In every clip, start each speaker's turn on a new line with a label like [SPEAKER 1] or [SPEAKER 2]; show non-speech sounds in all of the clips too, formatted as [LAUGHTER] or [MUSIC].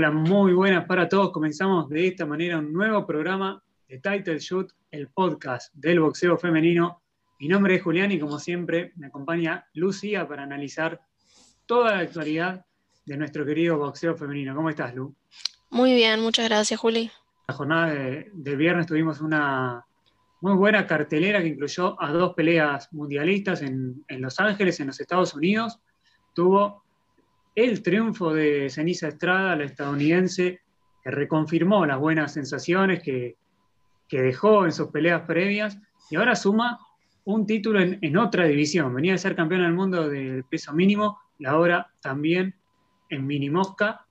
[SPEAKER 1] Hola, muy buenas para todos. Comenzamos de esta manera un nuevo programa de Title Shoot, el podcast del boxeo femenino. Mi nombre es Julián y como siempre me acompaña Lucía para analizar toda la actualidad de nuestro querido boxeo femenino. ¿Cómo estás, Lu?
[SPEAKER 2] Muy bien, muchas gracias, Juli.
[SPEAKER 1] La jornada de, viernes tuvimos una muy buena cartelera que incluyó a dos peleas mundialistas en, en Los Ángeles, en los Estados Unidos. Tuvo el triunfo de Ceniza Estrada, la estadounidense, que reconfirmó las buenas sensaciones que, dejó en sus peleas previas y ahora suma un título en, otra división. Venía de ser campeona del mundo del peso mínimo y ahora también en mini mosca.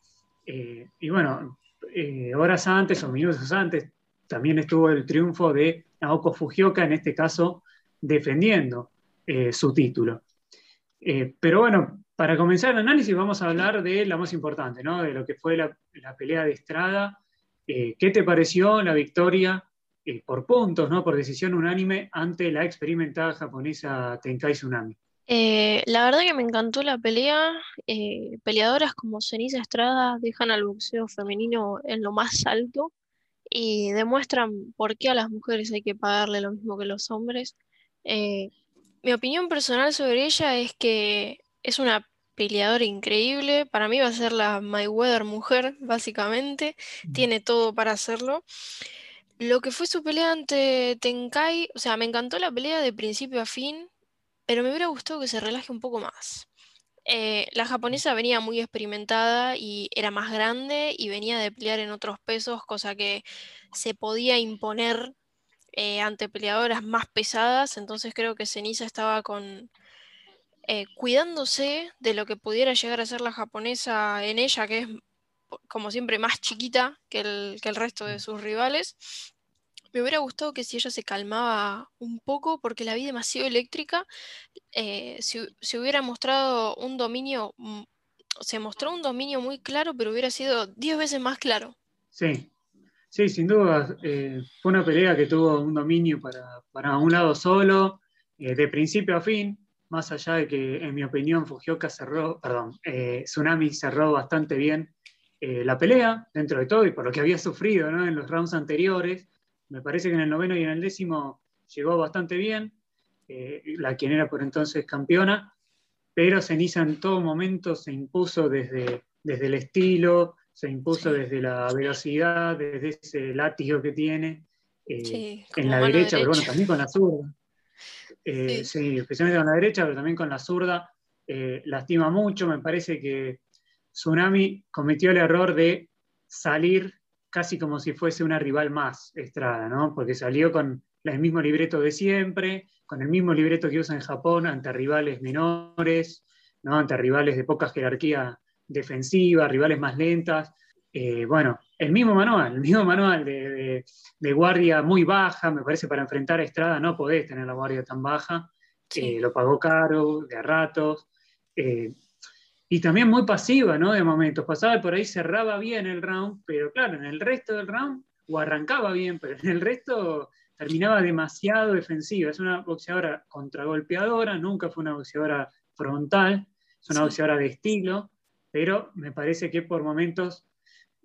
[SPEAKER 1] Eh, y bueno, eh, horas antes o minutos antes también estuvo el triunfo de Naoko Fujioka, en este caso defendiendo eh, su título. pero bueno, para comenzar el análisis vamos a hablar de la más importante, ¿no? de lo que fue la, pelea de Estrada. Eh, ¿Qué te pareció la victoria eh, por puntos, ¿no? por decisión unánime ante la experimentada japonesa Tenkai Tsunami?
[SPEAKER 2] Eh, la verdad que me encantó la pelea. peleadoras como Ceniza Estrada dejan al boxeo femenino en lo más alto y demuestran por qué a las mujeres hay que pagarle lo mismo que los hombres. mi opinión personal sobre ella es que es una peleadora increíble. Para mí va a ser la Mayweather mujer, básicamente. Tiene todo para hacerlo. Lo que fue su pelea ante Tenkai, o sea, me encantó la pelea de principio a fin, pero me hubiera gustado que se relaje un poco más. Eh, la japonesa venía muy experimentada y era más grande y venía de pelear en otros pesos, cosa que se podía imponer eh, ante peleadoras más pesadas, entonces creo que Ceniza estaba con, eh, cuidándose de lo que pudiera llegar a ser la japonesa en ella, que es como siempre más chiquita que el, resto de mm. sus rivales. Me hubiera gustado que si ella se calmaba un poco, porque la vi demasiado eléctrica, eh, si, hubiera mostrado un dominio, mm, se mostró un dominio muy claro, pero hubiera sido diez veces más claro.
[SPEAKER 1] Sí, sí, sin duda. Eh, fue una pelea que tuvo un dominio para, un lado solo, de principio a fin más allá de que, en mi opinión, Fujioka cerró, perdón, eh, Tsunami cerró bastante bien eh, la pelea, dentro de todo, y por lo que había sufrido en los rounds anteriores, me parece que en el noveno y en el décimo llegó bastante bien, eh, la quien era por entonces campeona, pero Ceniza en todo momento se impuso desde, desde el estilo, se impuso desde la velocidad, desde ese látigo que tiene, en la derecha, pero bueno, también con la zurda. Eh, sí. especialmente con la derecha, pero también con la zurda, eh, lastima mucho. Me parece que Tsunami cometió el error de salir casi como si fuese una rival más, Estrada, ¿no? Porque salió con el mismo libreto de siempre, con el mismo libreto que usa en Japón ante rivales menores, ¿no? ante rivales de poca jerarquía defensiva, rivales más lentas. Eh, bueno, el mismo manual, el mismo manual de, guardia muy baja, me parece para enfrentar a Estrada no podés tener la guardia tan baja, eh, lo pagó caro, de a ratos, eh, y también muy pasiva, ¿no? De momentos, pasaba por ahí, cerraba bien el round, pero claro, en el resto del round, o arrancaba bien, pero en el resto terminaba demasiado defensiva, es una boxeadora contragolpeadora, nunca fue una boxeadora frontal, es una boxeadora de estilo, pero me parece que por momentos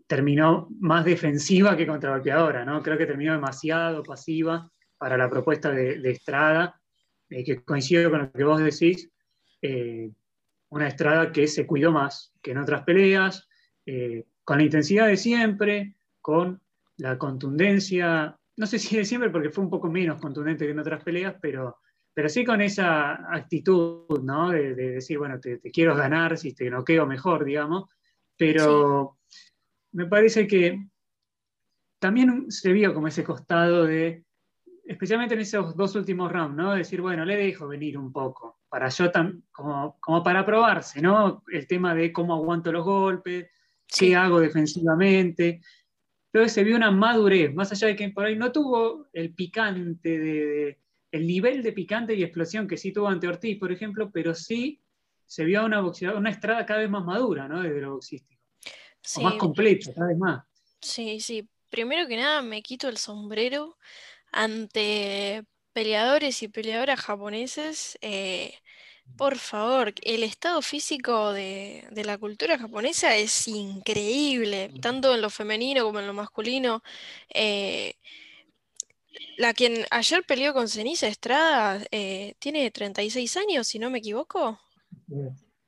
[SPEAKER 1] terminó más defensiva que contragolpeadora, ¿no? Creo que terminó demasiado pasiva para la propuesta de, Estrada, eh, que coincido con lo que vos decís, eh, una Estrada que se cuidó más que en otras peleas, eh, con la intensidad de siempre, con la contundencia, no sé si de siempre porque fue un poco menos contundente que en otras peleas, pero, pero sí con esa actitud, ¿no? De, decir, bueno, te, quiero ganar, si te noqueo mejor, digamos, pero me parece que también se vio como ese costado de, especialmente en esos dos últimos rounds, ¿no? Decir, bueno, le dejo venir un poco, para yo como, como para probarse, ¿no? El tema de cómo aguanto los golpes, qué hago defensivamente. Entonces se vio una madurez, más allá de que por ahí no tuvo el picante, de, el nivel de picante y explosión que sí tuvo ante Ortiz, por ejemplo, pero sí se vio una, una estrada cada vez más madura, ¿no? Desde lo boxístico más completo, cada vez más.
[SPEAKER 2] Sí, sí. Primero que nada me quito el sombrero ante peleadores y peleadoras japoneses. Eh, Por favor, el estado físico de, la cultura japonesa es increíble, tanto en lo femenino como en lo masculino. Eh, la quien ayer peleó con Ceniza Estrada eh, tiene 36 años, si no me equivoco.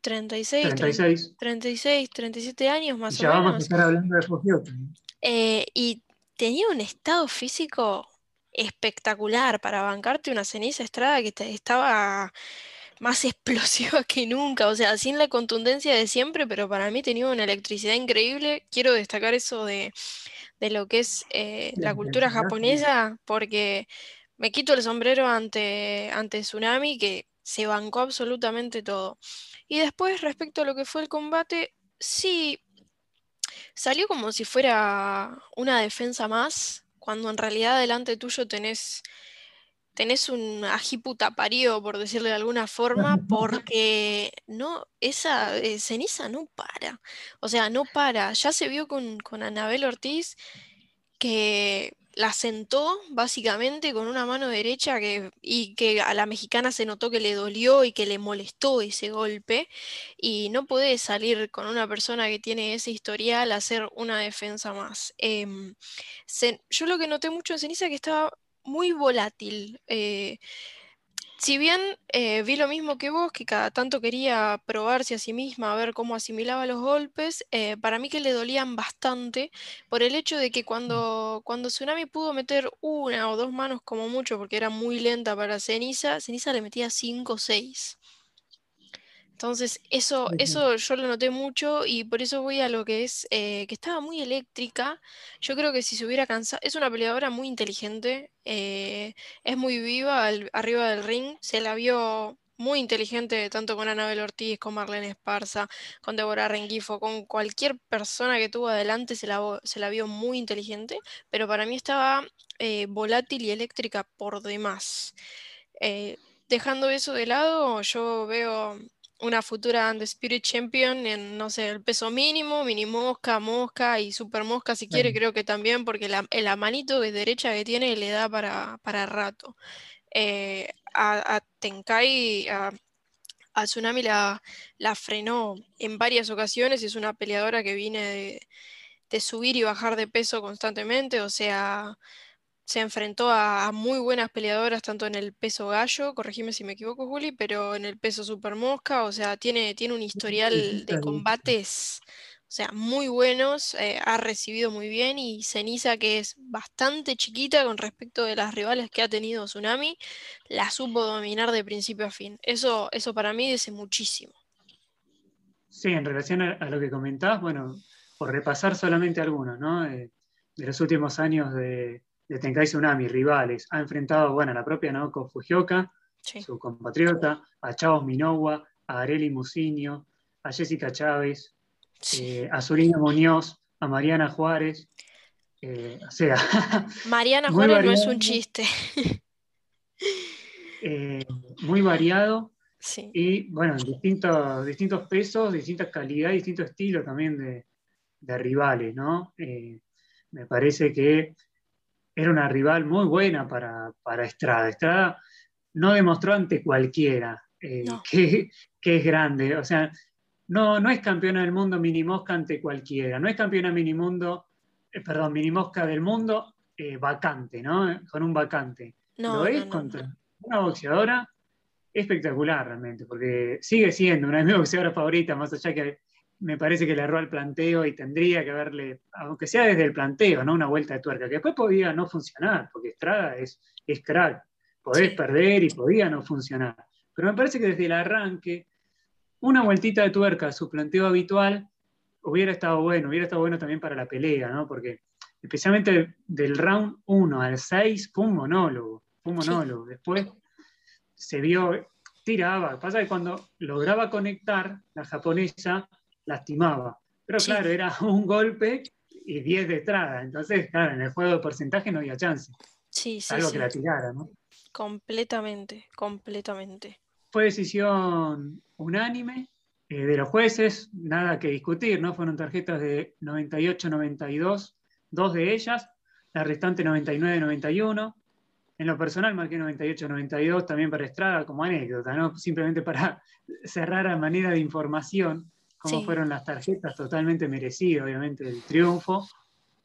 [SPEAKER 2] 36, 36. 36, 37 años más o menos. Ya vamos a estar hablando de eh, y tenía un estado físico espectacular para bancarte una ceniza estrada que estaba más [LAUGHS] explosiva que nunca, o sea, sin la contundencia de siempre, pero para mí tenía una electricidad increíble. Quiero destacar eso de, lo que es eh, la cultura japonesa, porque me quito el sombrero ante, ante Tsunami, que se bancó absolutamente todo. Y después, respecto a lo que fue el combate, sí, salió como si fuera una defensa más, cuando en realidad delante tuyo tenés, tenés un ajiputa parido, por decirlo de alguna forma, [LAUGHS] porque no, esa eh, ceniza no para. O sea, no para. Ya se vio con, con Anabel Ortiz que la sentó básicamente con una mano derecha que, y que a la mexicana se notó que le dolió y que le molestó ese golpe. Y no puede salir con una persona que tiene ese historial a hacer una defensa más. Em, yo lo que noté mucho en Ceniza es que estaba muy volátil. Eh, si bien eh, vi lo mismo que vos, que cada tanto quería probarse a sí misma, a ver cómo asimilaba los golpes, eh, para mí que le dolían bastante por el hecho de que cuando, cuando Tsunami pudo meter una o dos manos como mucho, porque era muy lenta para Ceniza, Ceniza le metía cinco o seis. Entonces, eso, eso yo lo noté mucho y por eso voy a lo que es eh, que estaba muy eléctrica. Yo creo que si se hubiera cansado, es una peleadora muy inteligente, eh, es muy viva arriba del ring, se la vio muy inteligente tanto con Anabel Ortiz, con Marlene Esparza, con Deborah Rengifo, con cualquier persona que tuvo adelante se la, se la vio muy inteligente, pero para mí estaba eh, volátil y eléctrica por demás. dejando eso de lado, yo veo una futura Spirit Champion en, no sé, el peso mínimo, mini mosca, mosca y super mosca si quiere, creo que también, porque la, la, manito de derecha que tiene le da para, para rato. Eh, a, Tenkai, a, Tsunami la, la, frenó en varias ocasiones, es una peleadora que viene de, de subir y bajar de peso constantemente, o sea, se enfrentó a, muy buenas peleadoras, tanto en el peso gallo, corregime si me equivoco, Juli, pero en el peso super mosca, o sea, tiene, tiene un historial de combates, o sea, muy buenos, eh, ha recibido muy bien y Ceniza, que es bastante chiquita con respecto de las rivales que ha tenido Tsunami, la supo dominar de principio a fin. Eso, eso para mí dice muchísimo.
[SPEAKER 1] Sí, en relación a, lo que comentabas, bueno, por repasar solamente algunos, ¿no? Eh, de los últimos años de, de Tenkai Tsunami, rivales. Ha enfrentado bueno, a la propia Naoko Fujioka, su compatriota, a Chavos Minowa, a Areli Musinio, a Jessica Chávez, eh, a Zulina Muñoz, a Mariana Juárez. Eh, o sea, [LAUGHS]
[SPEAKER 2] Mariana Juárez no es un chiste. [LAUGHS]
[SPEAKER 1] Eh, muy variado. Y bueno, distintos, distintos pesos, distintas calidades, distinto estilo también de, de rivales, ¿no? me parece que era una rival muy buena para, Estrada. Estrada no demostró ante cualquiera eh, que, es grande. O sea, no, no es campeona del mundo minimosca ante cualquiera. No es campeona minimundo, eh, perdón, minimosca del mundo eh, vacante, ¿no? Con un vacante. No, Lo es contra una boxeadora espectacular realmente, porque sigue siendo una de mis boxeadoras favoritas, más allá que me parece que le erró al planteo y tendría que haberle, aunque sea desde el planteo, ¿no? Una vuelta de tuerca, que después podía no funcionar, porque Estrada es, es crack, podés perder y podía no funcionar. Pero me parece que desde el arranque, una vueltita de tuerca a su planteo habitual hubiera estado bueno, hubiera estado bueno también para la pelea, ¿no? Porque especialmente del round 1 al 6 fue un monólogo, fue un monólogo. Después se vio, tiraba, pasa que cuando lograba conectar la japonesa, lastimaba. Pero claro, era un golpe y 10 de entrada. Entonces, claro, en el juego de porcentaje no había chance.
[SPEAKER 2] Sí, sí.
[SPEAKER 1] Algo que la tirara, ¿no?
[SPEAKER 2] Completamente, completamente.
[SPEAKER 1] Fue decisión unánime eh, de los jueces, nada que discutir, ¿no? Fueron tarjetas de 98-92, dos de ellas, la restante 99-91. en lo personal marqué 98-92 también para Estrada como anécdota, ¿no? Simplemente para [LAUGHS] cerrar a manera de información cómo fueron las tarjetas, totalmente merecido, obviamente, el triunfo.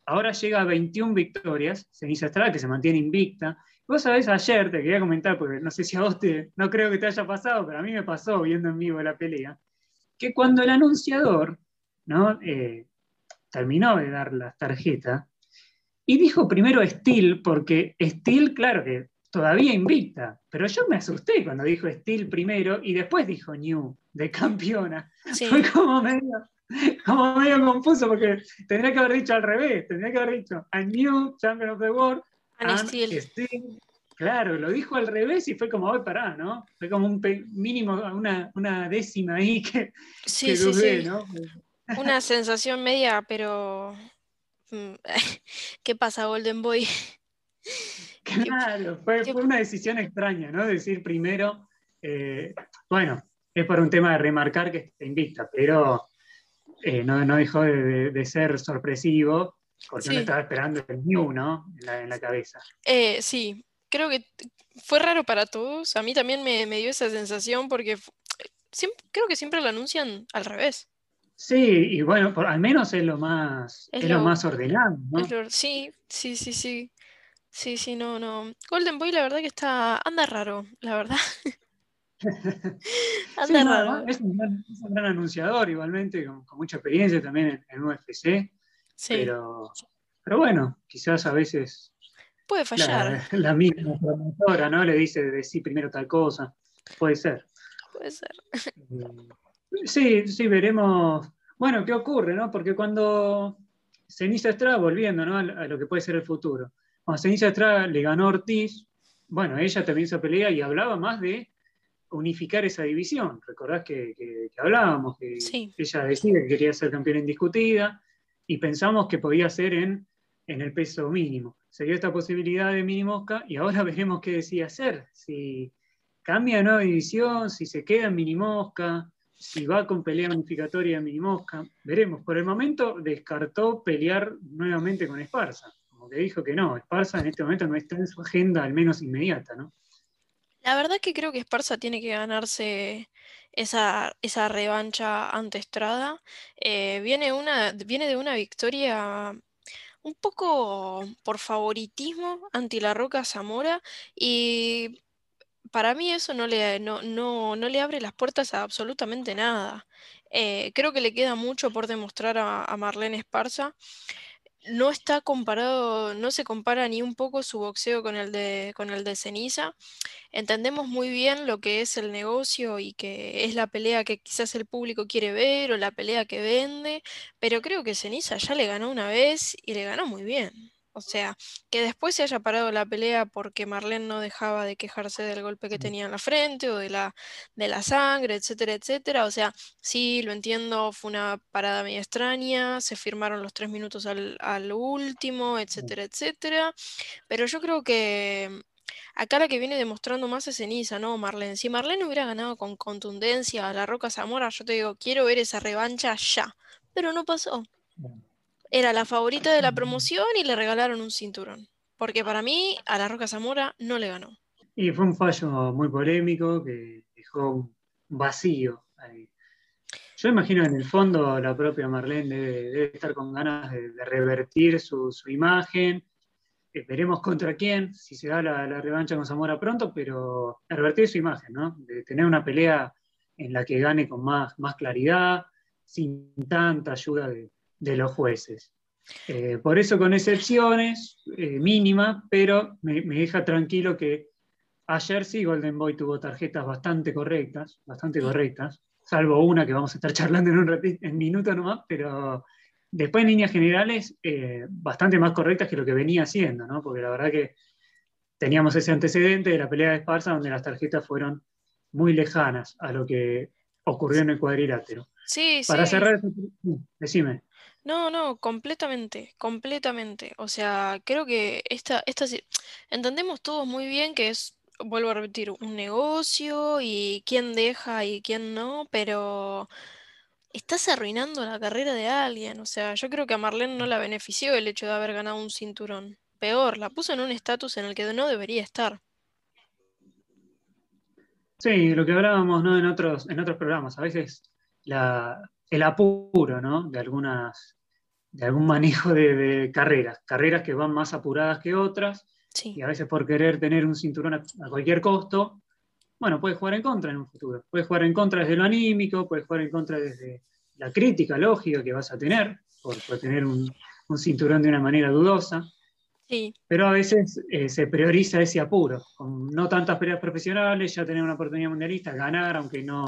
[SPEAKER 1] Ahora llega a 21 victorias, Ceniza Estrada, que se mantiene invicta. Vos sabés, ayer te quería comentar, porque no sé si a vos te, no creo que te haya pasado, pero a mí me pasó viendo en vivo la pelea, que cuando el anunciador ¿no? Eh, terminó de dar las tarjetas, y dijo primero Steel, porque Steel, claro que todavía invicta, pero yo me asusté cuando dijo Steel primero y después dijo New, de campeona. Fue como medio, como medio confuso porque tendría que haber dicho al revés, tendría que haber dicho a New Champion of the World,
[SPEAKER 2] and, Steel.
[SPEAKER 1] Claro, lo dijo al revés y fue como, hoy pará, ¿no? Fue como un mínimo, una, una décima ahí que,
[SPEAKER 2] sí, dudé, ¿no? Una sensación media, pero Mm, [LAUGHS] ¿Qué pasa, Golden Boy? [LAUGHS]
[SPEAKER 1] Claro, fue, una decisión extraña, ¿no? Decir primero, eh, bueno, es por un tema de remarcar que está invicta, pero eh, no, no, dejó de, ser sorpresivo, porque uno estaba esperando el new, ¿no? En la, cabeza.
[SPEAKER 2] Eh, sí, creo que fue raro para todos. A mí también me, dio esa sensación porque creo que siempre lo anuncian al revés.
[SPEAKER 1] Sí, y bueno, al menos es lo más, es, lo, más ordenado, ¿no?
[SPEAKER 2] sí, sí, sí, sí. Sí, sí, no, no. Golden Boy, la verdad que está. anda raro, la verdad. [LAUGHS]
[SPEAKER 1] anda raro. es, un gran, anunciador, igualmente, con, mucha experiencia también en, UFC. Sí. Pero, pero bueno, quizás a veces.
[SPEAKER 2] Puede fallar. [LAUGHS]
[SPEAKER 1] La, misma promotora, ¿no? Le dice de sí primero tal cosa. Puede ser.
[SPEAKER 2] Puede ser.
[SPEAKER 1] Eh, Sí, sí, veremos. Bueno, ¿qué ocurre, no? Porque cuando Ceniza Estrada, volviendo ¿no? a lo que puede ser el futuro, cuando Ceniza Estrada le ganó a Ortiz, bueno, ella también se pelea y hablaba más de unificar esa división. Recordás que, hablábamos, que ella decía que quería ser campeona indiscutida y pensamos que podía ser en, en el peso mínimo. Se dio esta posibilidad de mini mosca y ahora [LAUGHS] veremos qué decía hacer. Si cambia de nueva división, si se queda en mini mosca, si va con pelea unificatoria mini mosca, veremos. Por el momento descartó pelear nuevamente con Esparza, que dijo que no, Esparza en este momento no está en su agenda, al menos inmediata, ¿no?
[SPEAKER 2] La verdad que creo que Esparza tiene que ganarse esa, esa revancha ante Estrada. Eh, viene, una, viene de una victoria un poco por favoritismo ante la Roca Zamora y para mí eso no le, no, no, no le abre las puertas a absolutamente nada. Eh, creo que le queda mucho por demostrar a, Marlene Esparza. No está comparado, no se compara ni un poco su boxeo con el de, con el de Ceniza. Entendemos muy bien lo que es el negocio y que es la pelea que quizás el público quiere ver o la pelea que vende, pero creo que Ceniza ya le ganó una vez y le ganó muy bien. O sea, que después se haya parado la pelea porque Marlene no dejaba de quejarse del golpe que tenía en la frente o de la, de la sangre, etcétera, etcétera. O sea, sí, lo entiendo, fue una parada medio extraña, se firmaron los tres minutos al, último, etcétera, etcétera. Pero yo creo que acá la que viene demostrando más es ceniza, ¿no, Marlene? Si Marlene hubiera ganado con contundencia a la Roca Zamora, yo te digo, quiero ver esa revancha ya. Pero no pasó era la favorita de la promoción y le regalaron un cinturón. Porque para mí a la Roca Zamora no le ganó.
[SPEAKER 1] Y fue un fallo muy polémico que dejó un vacío. Yo imagino en el fondo la propia Marlene debe, estar con ganas de, revertir su, imagen. veremos contra quién, si se da la, revancha con Zamora pronto, pero revertir su imagen, ¿no? De tener una pelea en la que gane con más, más claridad, sin tanta ayuda de, de los jueces. Eh, por eso con excepciones eh, mínimas, pero me, deja tranquilo que ayer sí Golden Boy tuvo tarjetas bastante correctas, bastante correctas, salvo una que vamos a estar [LAUGHS] charlando en un ratito, en minuto nomás, pero después en líneas generales eh, bastante más correctas que lo que venía haciendo, ¿no? porque la verdad que teníamos ese antecedente de la pelea de Esparza donde las tarjetas fueron muy lejanas a lo que ocurrió en el cuadrilátero.
[SPEAKER 2] Sí,
[SPEAKER 1] Para cerrar, decime.
[SPEAKER 2] No, no, completamente, completamente. O sea, creo que esta, esta, entendemos todos muy bien que es, vuelvo a repetir, un negocio y quién deja y quién no, pero estás arruinando la carrera de alguien. O sea, yo creo que a Marlene no la benefició el hecho de haber ganado un cinturón. peor, la puso en un estatus en el que no debería estar.
[SPEAKER 1] Sí, lo que hablábamos ¿no? en, otros, en otros programas, a veces el apuro ¿no? de, algunas, de algún manejo de, carreras, carreras que van más apuradas que otras, y a veces por querer tener un cinturón a, cualquier costo, bueno, puedes jugar en contra en un futuro. Puedes jugar en contra desde lo anímico, puedes jugar en contra desde la crítica lógica que vas a tener por, tener un, un, cinturón de una manera dudosa. Pero a veces eh, se prioriza ese apuro, con no tantas peleas profesionales, ya tener una oportunidad mundialista, ganar, aunque no,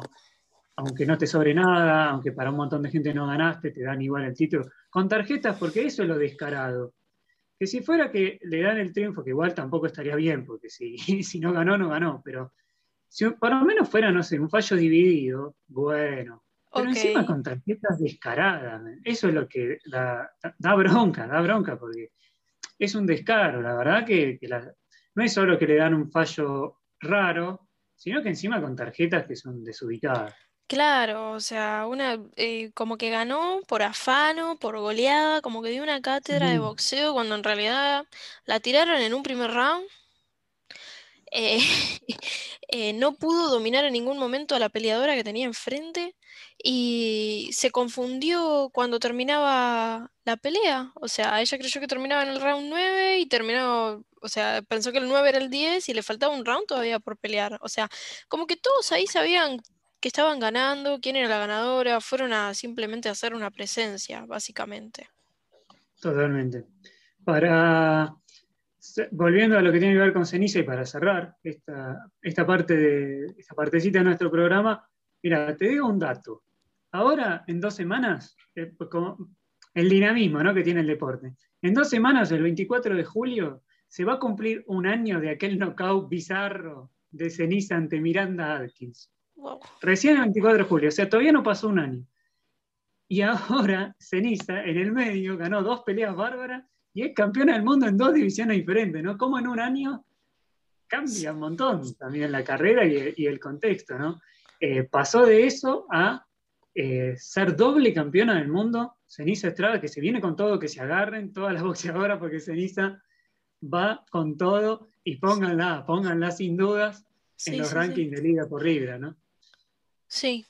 [SPEAKER 1] aunque no te sobre nada, aunque para un montón de gente no ganaste, te dan igual el título. Con tarjetas, porque eso es lo descarado. Que si fuera que le dan el triunfo, que igual tampoco estaría bien, porque si, [LAUGHS] si no ganó, no ganó, pero si por lo menos fuera, no sé, un fallo dividido, bueno. Pero encima con tarjetas descaradas, eso es lo que da, da bronca, da bronca, porque es un descaro, la verdad que, no es solo que le dan un fallo raro, sino que encima con tarjetas que son desubicadas.
[SPEAKER 2] Claro, o sea, una eh, como que ganó por afano, por goleada, como que dio una cátedra de boxeo cuando en realidad la tiraron en un primer round. Eh, [LAUGHS] eh, no pudo dominar en ningún momento a la peleadora que tenía enfrente y se confundió cuando terminaba la pelea. O sea, ella creyó que terminaba en el round 9 y terminó, o sea, pensó que el 9 era el 10 y le faltaba un round todavía por pelear. O sea, como que todos ahí sabían que estaban ganando, quién era la ganadora, fueron a simplemente hacer una presencia, básicamente.
[SPEAKER 1] Totalmente. Para volviendo a lo que tiene que ver con ceniza y para cerrar esta, esta parte de esta partecita de nuestro programa, mira, te digo un dato. Ahora, en dos semanas, eh, pues el dinamismo ¿no? que tiene el deporte. En dos semanas, el 24 de julio, se va a cumplir un año de aquel knockout bizarro de ceniza ante Miranda Recién el 24 de julio, o sea, todavía no pasó un año. Y ahora Ceniza, en el medio, ganó dos peleas bárbaras y es campeona del mundo en dos divisiones diferentes, ¿no? Como en un año cambia un montón también la carrera y, el contexto, ¿no? Eh, pasó de eso a eh, ser doble campeona del mundo, Ceniza Estrada, que se viene con todo, que se agarren todas las boxeadoras porque Ceniza va con todo y pónganla, pónganla sin dudas en los rankings de liga por libra, ¿no?
[SPEAKER 2] Sí,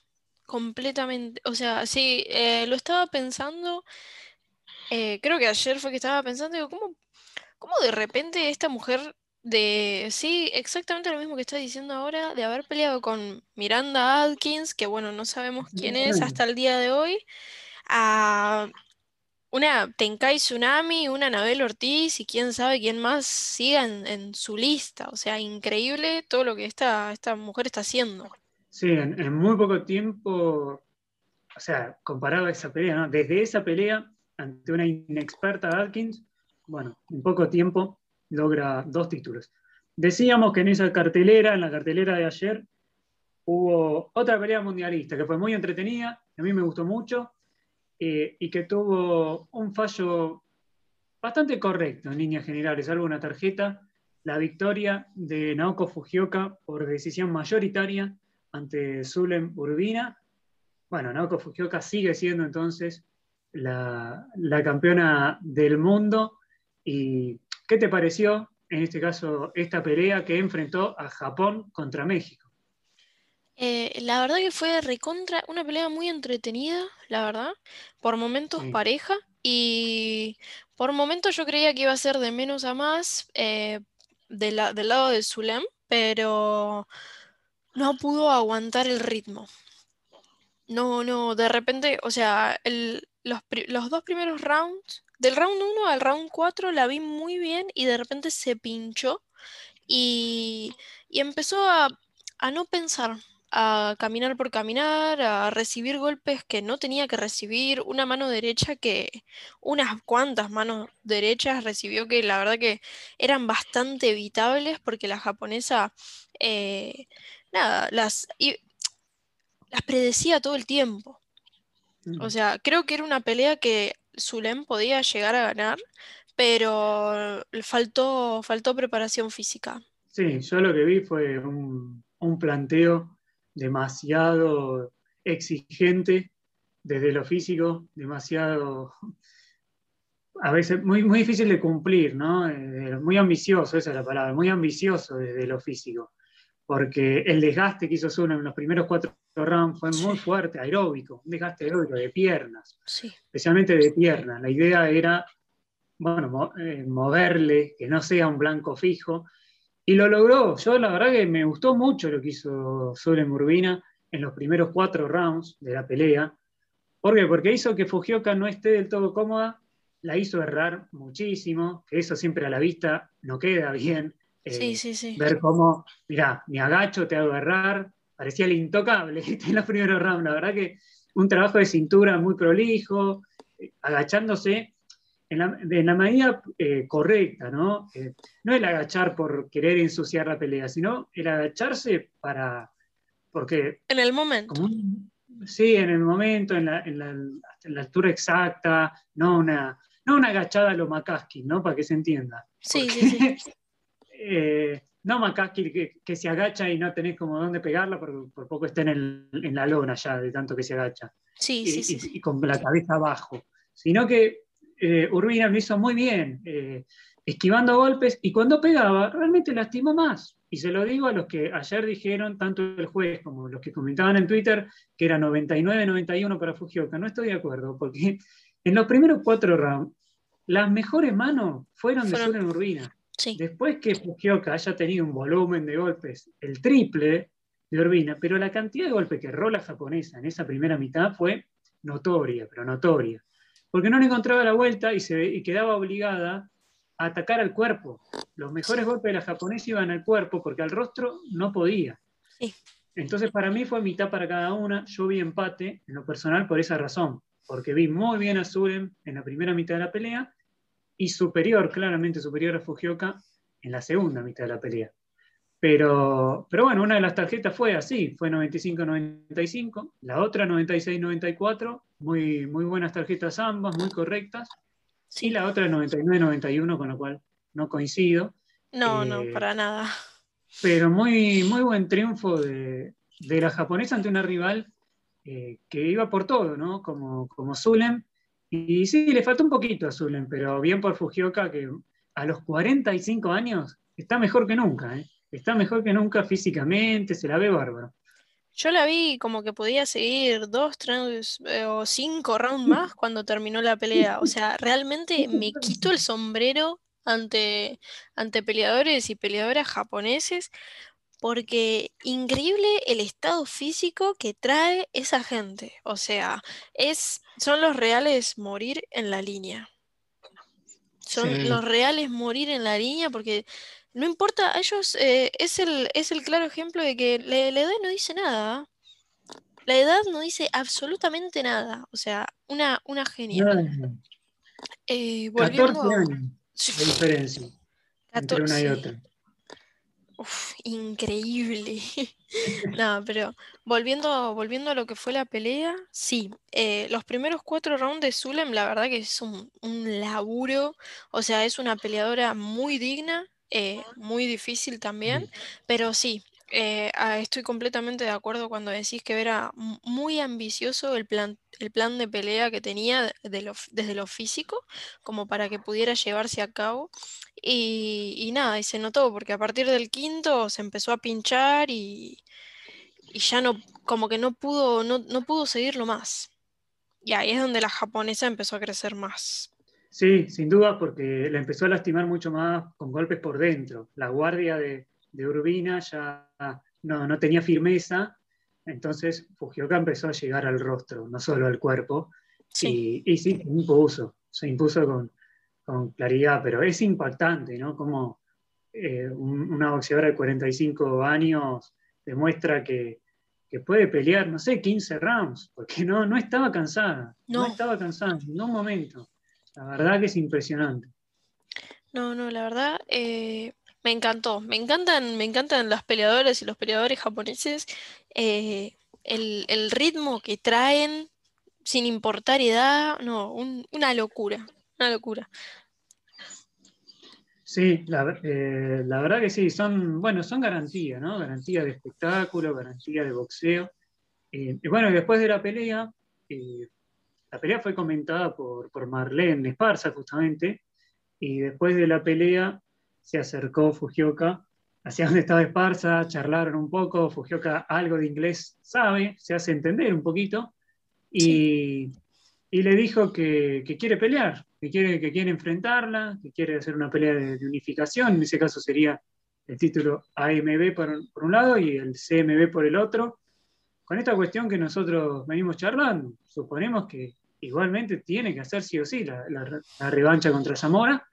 [SPEAKER 2] completamente. O sea, sí, eh, lo estaba pensando, eh, creo que ayer fue que estaba pensando, digo, ¿cómo, cómo de repente esta mujer de, sí, exactamente lo mismo que está diciendo ahora, de haber peleado con Miranda Adkins, que bueno, no sabemos quién es hasta el día de hoy, a una Tenkai Tsunami, una Anabel Ortiz y quién sabe quién más siga en, su lista. O sea, increíble todo lo que esta, esta mujer está haciendo.
[SPEAKER 1] Sí, en, muy poco tiempo, o sea, comparado a esa pelea, ¿no? Desde esa pelea ante una inexperta Adkins, bueno, en poco tiempo logra dos títulos. Decíamos que en esa cartelera, en la cartelera de ayer, hubo otra pelea mundialista que fue muy entretenida, a mí me gustó mucho, eh, y que tuvo un fallo bastante correcto en líneas generales, salvo una tarjeta, la victoria de Naoko Fujioka por decisión mayoritaria ante Zulem Urbina. Bueno, Naoko Fujioka sigue siendo entonces la, la campeona del mundo y ¿Qué te pareció, en este caso, esta pelea que enfrentó a Japón contra México?
[SPEAKER 2] Eh, la verdad que fue recontra, una pelea muy entretenida, la verdad, por momentos pareja y por momentos yo creía que iba a ser de menos a más eh, del lado de Zulem, pero no pudo aguantar el ritmo. No, no, de repente, o sea, los, los dos primeros rounds del round 1 al round 4 la vi muy bien y de repente se pinchó y, empezó a, no pensar, a caminar por caminar, a recibir golpes que no tenía que recibir, una mano derecha que unas cuantas manos derechas recibió que la verdad que eran bastante evitables porque la japonesa, eh, nada, las, las predecía todo el tiempo. O sea, creo que era una pelea que Zulem podía llegar a ganar, pero faltó, faltó preparación física.
[SPEAKER 1] Sí, yo lo que vi fue un, planteo demasiado exigente desde lo físico, demasiado a veces muy, muy difícil de cumplir, ¿no? Eh, muy ambicioso, esa es la palabra, muy ambicioso desde lo físico, porque el desgaste que hizo Zuna en los primeros cuatro rounds fue muy fuerte, aeróbico, un desgaste aeróbico de piernas, especialmente de piernas. La idea era, bueno, eh, moverle, que no sea un blanco fijo, y lo logró. Yo la verdad que me gustó mucho lo que hizo Zulem Urbina en los primeros cuatro rounds de la pelea. ¿Por qué? Porque hizo que Fujioka no esté del todo cómoda, la hizo errar muchísimo, que eso siempre a la vista no queda bien.
[SPEAKER 2] Eh, sí, sí, sí.
[SPEAKER 1] Ver cómo, mira, me agacho, te hago errar, parecía el intocable [LAUGHS] en los primeros rounds. La verdad que un trabajo de cintura muy prolijo, eh, agachándose en la, medida eh, correcta, ¿no? no el agachar por querer ensuciar la pelea, sino el agacharse para. Porque.
[SPEAKER 2] En el momento.
[SPEAKER 1] sí, en el momento, en la, altura exacta, no una, no una agachada a lo McCaskey, ¿no? Para que se entienda.
[SPEAKER 2] Sí, sí, sí. [LAUGHS]
[SPEAKER 1] Eh, no McCaskey que, se agacha y no tenés como dónde pegarla, porque por poco está en, la lona ya, de tanto que se agacha.
[SPEAKER 2] Sí, sí, sí.
[SPEAKER 1] y con la cabeza abajo. Sino que eh, Urbina lo hizo muy bien, eh, esquivando golpes, y cuando pegaba, realmente lastimó más. Y se lo digo a los que ayer dijeron, tanto el juez como los que comentaban en Twitter, que era 99-91 para Fujioka. No estoy de acuerdo, porque en los primeros cuatro rounds, las mejores manos fueron, de Zulen Urbina. Después que Fujioka haya tenido un volumen de golpes, el triple de Urbina, pero la cantidad de golpes que erró la japonesa en esa primera mitad fue notoria, pero notoria porque no le encontraba la vuelta y, se, quedaba obligada a atacar al cuerpo. Los mejores golpes de la japonesa iban al cuerpo porque al rostro no podía. Entonces para mí fue mitad para cada una. Yo vi empate en lo personal por esa razón, porque vi muy bien a Suren en la primera mitad de la pelea y superior, claramente superior a Fujioka en la segunda mitad de la pelea. Pero, pero bueno, una de las tarjetas fue así, fue 95-95, la otra 96-94, muy, muy buenas tarjetas ambas, muy correctas, y la otra 99-91, con lo cual no coincido.
[SPEAKER 2] No, no, eh, para nada.
[SPEAKER 1] Pero muy, muy buen triunfo de, la japonesa ante una rival eh, que iba por todo, ¿no? Como, como Zulem. Y sí, le faltó un poquito a Zulem, pero bien por Fujioka, que a los 45 años está mejor que nunca, ¿eh? está mejor que nunca físicamente, se la ve bárbaro.
[SPEAKER 2] Yo la vi como que podía seguir dos, tres eh, o cinco rounds más cuando terminó la pelea. O sea, realmente me quito el sombrero ante, ante peleadores y peleadoras japoneses porque increíble el estado físico que trae esa gente. O sea, es, son los reales morir en la línea. Son los reales morir en la línea porque no importa, a ellos eh, es, el, es el claro ejemplo de que la, edad no dice nada. La edad no dice absolutamente nada. O sea, una, una genia.
[SPEAKER 1] Eh, 14 años de [LAUGHS] diferencia entre una y otra.
[SPEAKER 2] Uf, increíble. [LAUGHS] no, pero volviendo, volviendo a lo que fue la pelea, sí, eh, los primeros cuatro rounds de Zulem, la verdad que es un, un laburo, o sea, es una peleadora muy digna, eh, muy difícil también, pero sí, eh, ah, estoy completamente de acuerdo cuando decís que era muy ambicioso el plan, el plan de pelea que tenía desde lo físico, como para que pudiera llevarse a cabo. Y, nada, y se notó, porque a partir del quinto se empezó a pinchar y, ya no, como que no pudo, no, no pudo seguirlo más. Y ahí es donde la japonesa empezó a crecer más.
[SPEAKER 1] Sí, sin duda, porque le empezó a lastimar mucho más con golpes por dentro. La guardia de, Urbina ya no, tenía firmeza, entonces Fujioka empezó a llegar al rostro, no solo al cuerpo. Y, sí, se impuso, se impuso con, claridad, pero es impactante, ¿no? Como eh, una boxeadora de 45 años demuestra que, puede pelear, no sé, 15 rounds, porque no, no estaba cansada, no, no estaba cansada en un momento. La verdad que es impresionante.
[SPEAKER 2] No, no, la verdad eh, me encantó. Me encantan, me encantan las peleadoras y los peleadores japoneses. Eh, el, ritmo que traen, sin importar edad, no, una locura, una locura.
[SPEAKER 1] Sí, la, eh, la, verdad que sí, son, bueno, son garantía, ¿no? Garantía de espectáculo, garantía de boxeo. y bueno, después de la pelea, la pelea fue comentada por, por Marlene Esparza justamente, y después de la pelea se acercó Fujioka hacia donde estaba Esparza, charlaron un poco, Fujioka algo de inglés sabe, se hace entender un poquito, y, le dijo que, quiere pelear, que quiere, que quiere enfrentarla, que quiere hacer una pelea de, unificación, en ese caso sería el título AMB por, por, un lado y el CMB por el otro. Con esta cuestión que nosotros venimos charlando, suponemos que igualmente tiene que hacer sí o sí la, la revancha contra Zamora,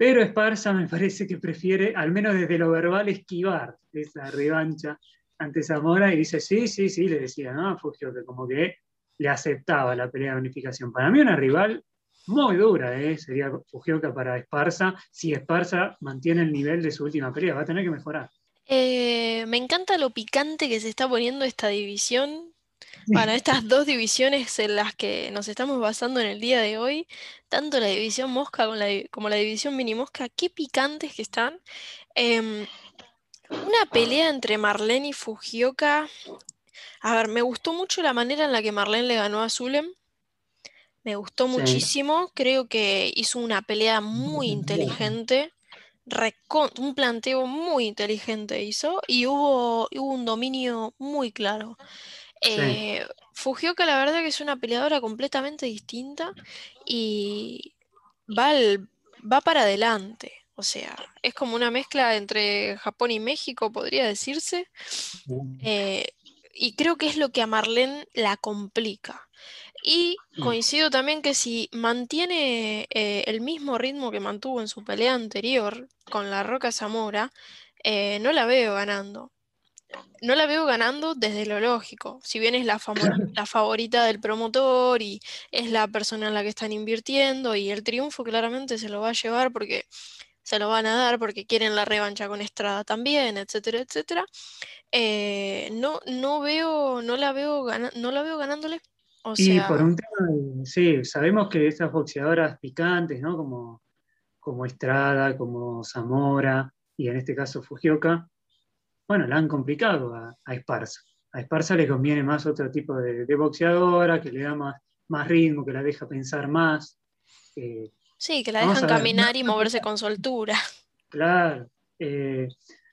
[SPEAKER 1] pero Esparza me parece que prefiere, al menos desde lo verbal, esquivar esa revancha ante Zamora y dice, sí, sí, sí, le decía, ¿no? Fugio que como que le aceptaba la pelea de unificación. Para mí una rival muy dura, ¿eh? sería Fugioka para Esparza, si Esparza mantiene el nivel de su última pelea, va a tener que mejorar.
[SPEAKER 2] Eh, me encanta lo picante que se está poniendo esta división, para estas dos divisiones en las que nos estamos basando en el día de hoy, tanto la división mosca como la, división mini mosca, qué picantes que están. Em, una pelea entre Marlene y Fujioka. A ver, me gustó mucho la manera en la que Marlene le ganó a Zulem. Me gustó muchísimo. Creo que hizo una pelea muy inteligente. un planteo muy inteligente hizo. Y hubo, hubo un dominio muy claro. Eh, Fujioka la verdad que es una peleadora completamente distinta y va, va para adelante. O sea, es como una mezcla entre Japón y México, podría decirse. Eh, y creo que es lo que a Marlene la complica. Y mm. coincido también que si mantiene eh, el mismo ritmo que mantuvo en su pelea anterior con la Roca Zamora, no la veo ganando no la veo ganando desde lo lógico. Si bien es la, la, favorita del promotor y es la persona en la que están invirtiendo y el triunfo claramente se lo va a llevar porque se lo van a dar porque quieren la revancha con Estrada también, etcétera, etcétera. Eh, no, no veo, no la veo no la veo ganándole. O
[SPEAKER 1] y por un tema, sí, sabemos que esas boxeadoras picantes, ¿no? Como, como Estrada, como Zamora, y en este caso Fujioka, bueno, la han complicado a, Esparza. A Esparza le conviene más otro tipo de, boxeadora, que le da más, más, ritmo, que la deja pensar más.
[SPEAKER 2] sí, que la dejan caminar y moverse con soltura. [LAUGHS]
[SPEAKER 1] Claro. Eh,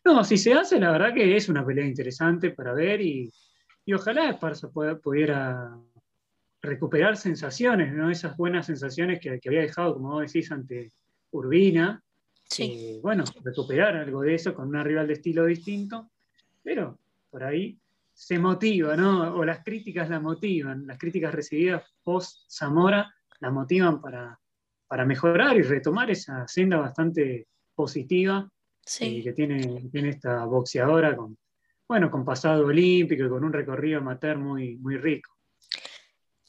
[SPEAKER 1] no, si se hace, la verdad que es una pelea interesante para ver y, ojalá Esparza pudiera recuperar sensaciones, ¿no? esas buenas sensaciones que, había dejado, como vos decís, ante Urbina, Sí. bueno, recuperar algo de eso con una rival de estilo distinto, pero por ahí se motiva, ¿no? O las críticas la motivan, las críticas recibidas post Zamora la motivan para, para mejorar y retomar esa senda bastante positiva eh, que tiene, tiene esta boxeadora con, bueno, con pasado olímpico y con un recorrido amateur muy, muy rico.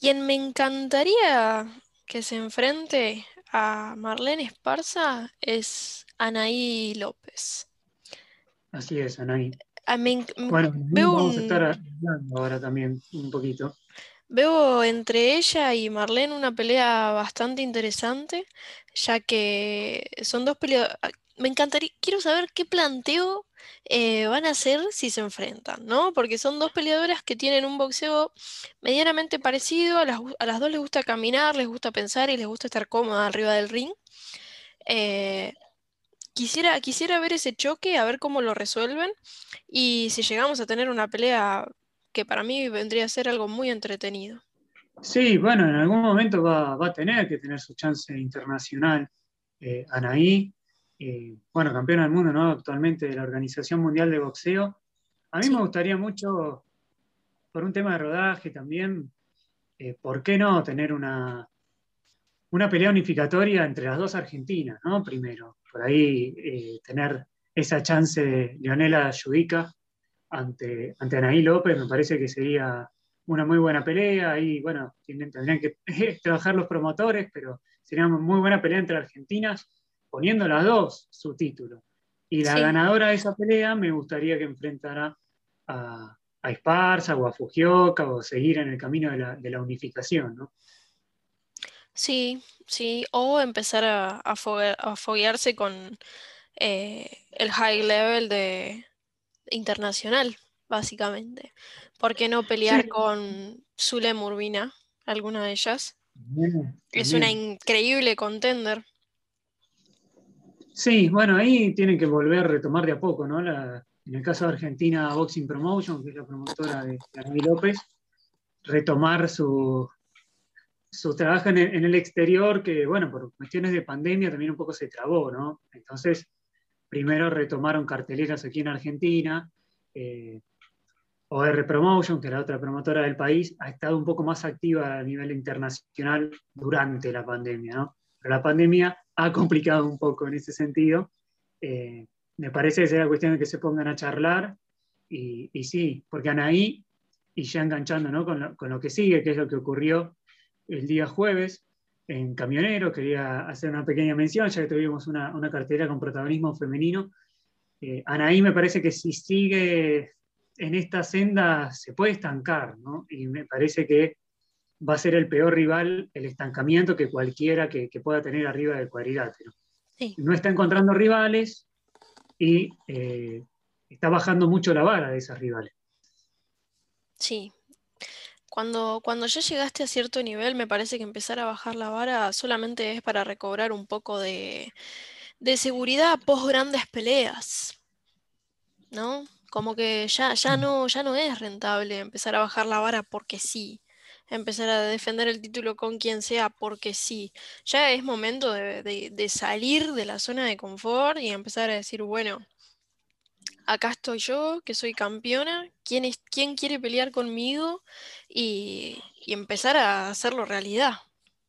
[SPEAKER 2] Quien me encantaría que se enfrente a Marlene Esparza es Anaí López.
[SPEAKER 1] Así es, Anaí. bueno, vamos a estar hablando ahora también un poquito.
[SPEAKER 2] Veo entre ella y Marlene una pelea bastante interesante, ya que son dos peleas. Me encantaría, quiero saber qué planteo eh, van a hacer si se enfrentan, ¿no? Porque son dos peleadoras que tienen un boxeo medianamente parecido, a las, dos les gusta caminar, les gusta pensar y les gusta estar cómoda arriba del ring. Eh, quisiera, quisiera ver ese choque, a ver cómo lo resuelven y si llegamos a tener una pelea que para mí vendría a ser algo muy entretenido.
[SPEAKER 1] Sí, bueno, en algún momento va, a tener que tener su chance internacional eh, Anaí bueno, campeona del mundo, ¿no? Actualmente de la Organización Mundial de Boxeo. A mí me gustaría mucho, por un tema de rodaje también, eh, ¿por qué no tener una, una pelea unificatoria entre las dos argentinas, ¿no? Primero, por ahí eh, tener esa chance de Leonela Yudica ante, ante Anaí López, me parece que sería una muy buena pelea. Ahí, bueno, tendrían que [LAUGHS] trabajar los promotores, pero sería una muy buena pelea entre argentinas poniendo las dos su título. Y la ganadora de esa pelea me gustaría que enfrentara a, a Esparza o a Fujioka o seguir en el camino de la, unificación, ¿no?
[SPEAKER 2] Sí, sí, o empezar a, a, foguearse con eh, el high level de internacional, básicamente. ¿Por qué no pelear con Zulem Urbina alguna de ellas. es una increíble contender.
[SPEAKER 1] Sí, bueno, ahí tienen que volver a retomar de a poco, ¿no? en el caso de Argentina, Boxing Promotion, que es la promotora de, de López, retomar su, su trabajo en el, exterior, que bueno, por cuestiones de pandemia también un poco se trabó, ¿no? Entonces, primero retomaron carteleras aquí en Argentina, eh, OR Promotion, que era otra promotora del país, ha estado un poco más activa a nivel internacional durante la pandemia, ¿no? Pero la pandemia ha complicado un poco en ese sentido. Eh, me parece que será cuestión de que se pongan a charlar y, sí, porque Anaí, y ya enganchando ¿no? con, lo, que sigue, que es lo que ocurrió el día jueves en Camionero, quería hacer una pequeña mención, ya que tuvimos una, una cartera con protagonismo femenino. Eh, Anaí me parece que si sigue en esta senda se puede estancar, ¿no? Y me parece que va a ser el peor rival el estancamiento que cualquiera que, pueda tener arriba del cuadrilátero. No está encontrando rivales y eh, está bajando mucho la vara de esas rivales.
[SPEAKER 2] Sí, cuando, cuando ya llegaste a cierto nivel, me parece que empezar a bajar la vara solamente es para recobrar un poco de, seguridad post grandes peleas. ¿No? Como que ya, ya, mm. no, ya no es rentable empezar a bajar la vara porque sí. Empezar a defender el título con quien sea porque sí. Ya es momento de, de salir de la zona de confort y empezar a decir, bueno, acá estoy yo, que soy campeona, ¿quién, es, quién quiere pelear conmigo? Y, empezar a hacerlo realidad.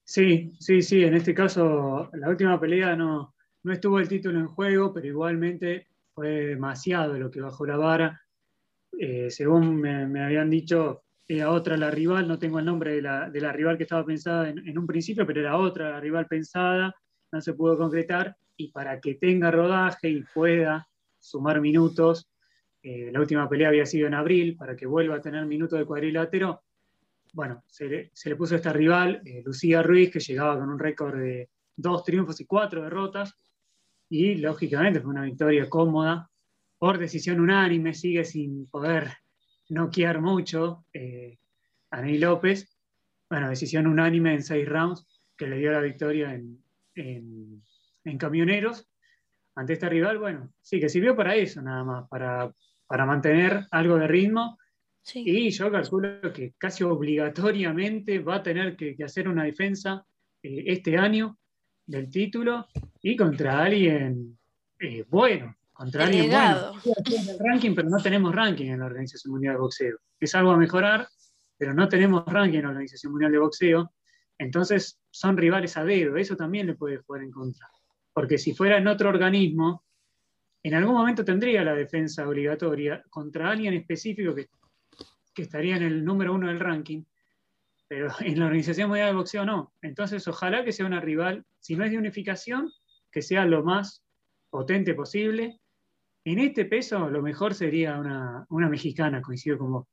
[SPEAKER 1] Sí, sí, sí, en este caso la última pelea no, no estuvo el título en juego, pero igualmente fue demasiado lo que bajó la vara. Eh, según me, habían dicho, era otra la rival, no tengo el nombre de la, de la rival que estaba pensada en, en, un principio, pero era otra la rival pensada, no se pudo concretar, y para que tenga rodaje y pueda sumar minutos. Eh, la última pelea había sido en abril, para que vuelva a tener minutos de cuadrilátero. Bueno, se le, puso esta rival, eh, Lucía Ruiz, que llegaba con un récord de dos triunfos y cuatro derrotas, y lógicamente fue una victoria cómoda, por decisión unánime, sigue sin poder noquear mucho eh, a Ney López. Bueno, decisión unánime en seis rounds, que le dio la victoria en, en camioneros ante este rival, bueno, sí, que sirvió para eso nada más, para, para mantener algo de ritmo. Y yo calculo que casi obligatoriamente va a tener que, hacer una defensa eh, este año del título y contra alguien eh, bueno, contra alguien bueno. El ranking, pero no tenemos ranking en la Organización Mundial de Boxeo. Es algo a mejorar, pero no tenemos ranking en la Organización Mundial de Boxeo. Entonces son rivales a dedo, eso también le puede jugar en contra porque si fuera en otro organismo, en algún momento tendría la defensa obligatoria contra alguien específico que, estaría en el número uno del ranking, pero [LAUGHS] en la Organización Mundial de Boxeo no. Entonces, ojalá que sea una rival, si no es de unificación, que sea lo más potente posible. En este peso, lo mejor sería una, mexicana, coincido con vos.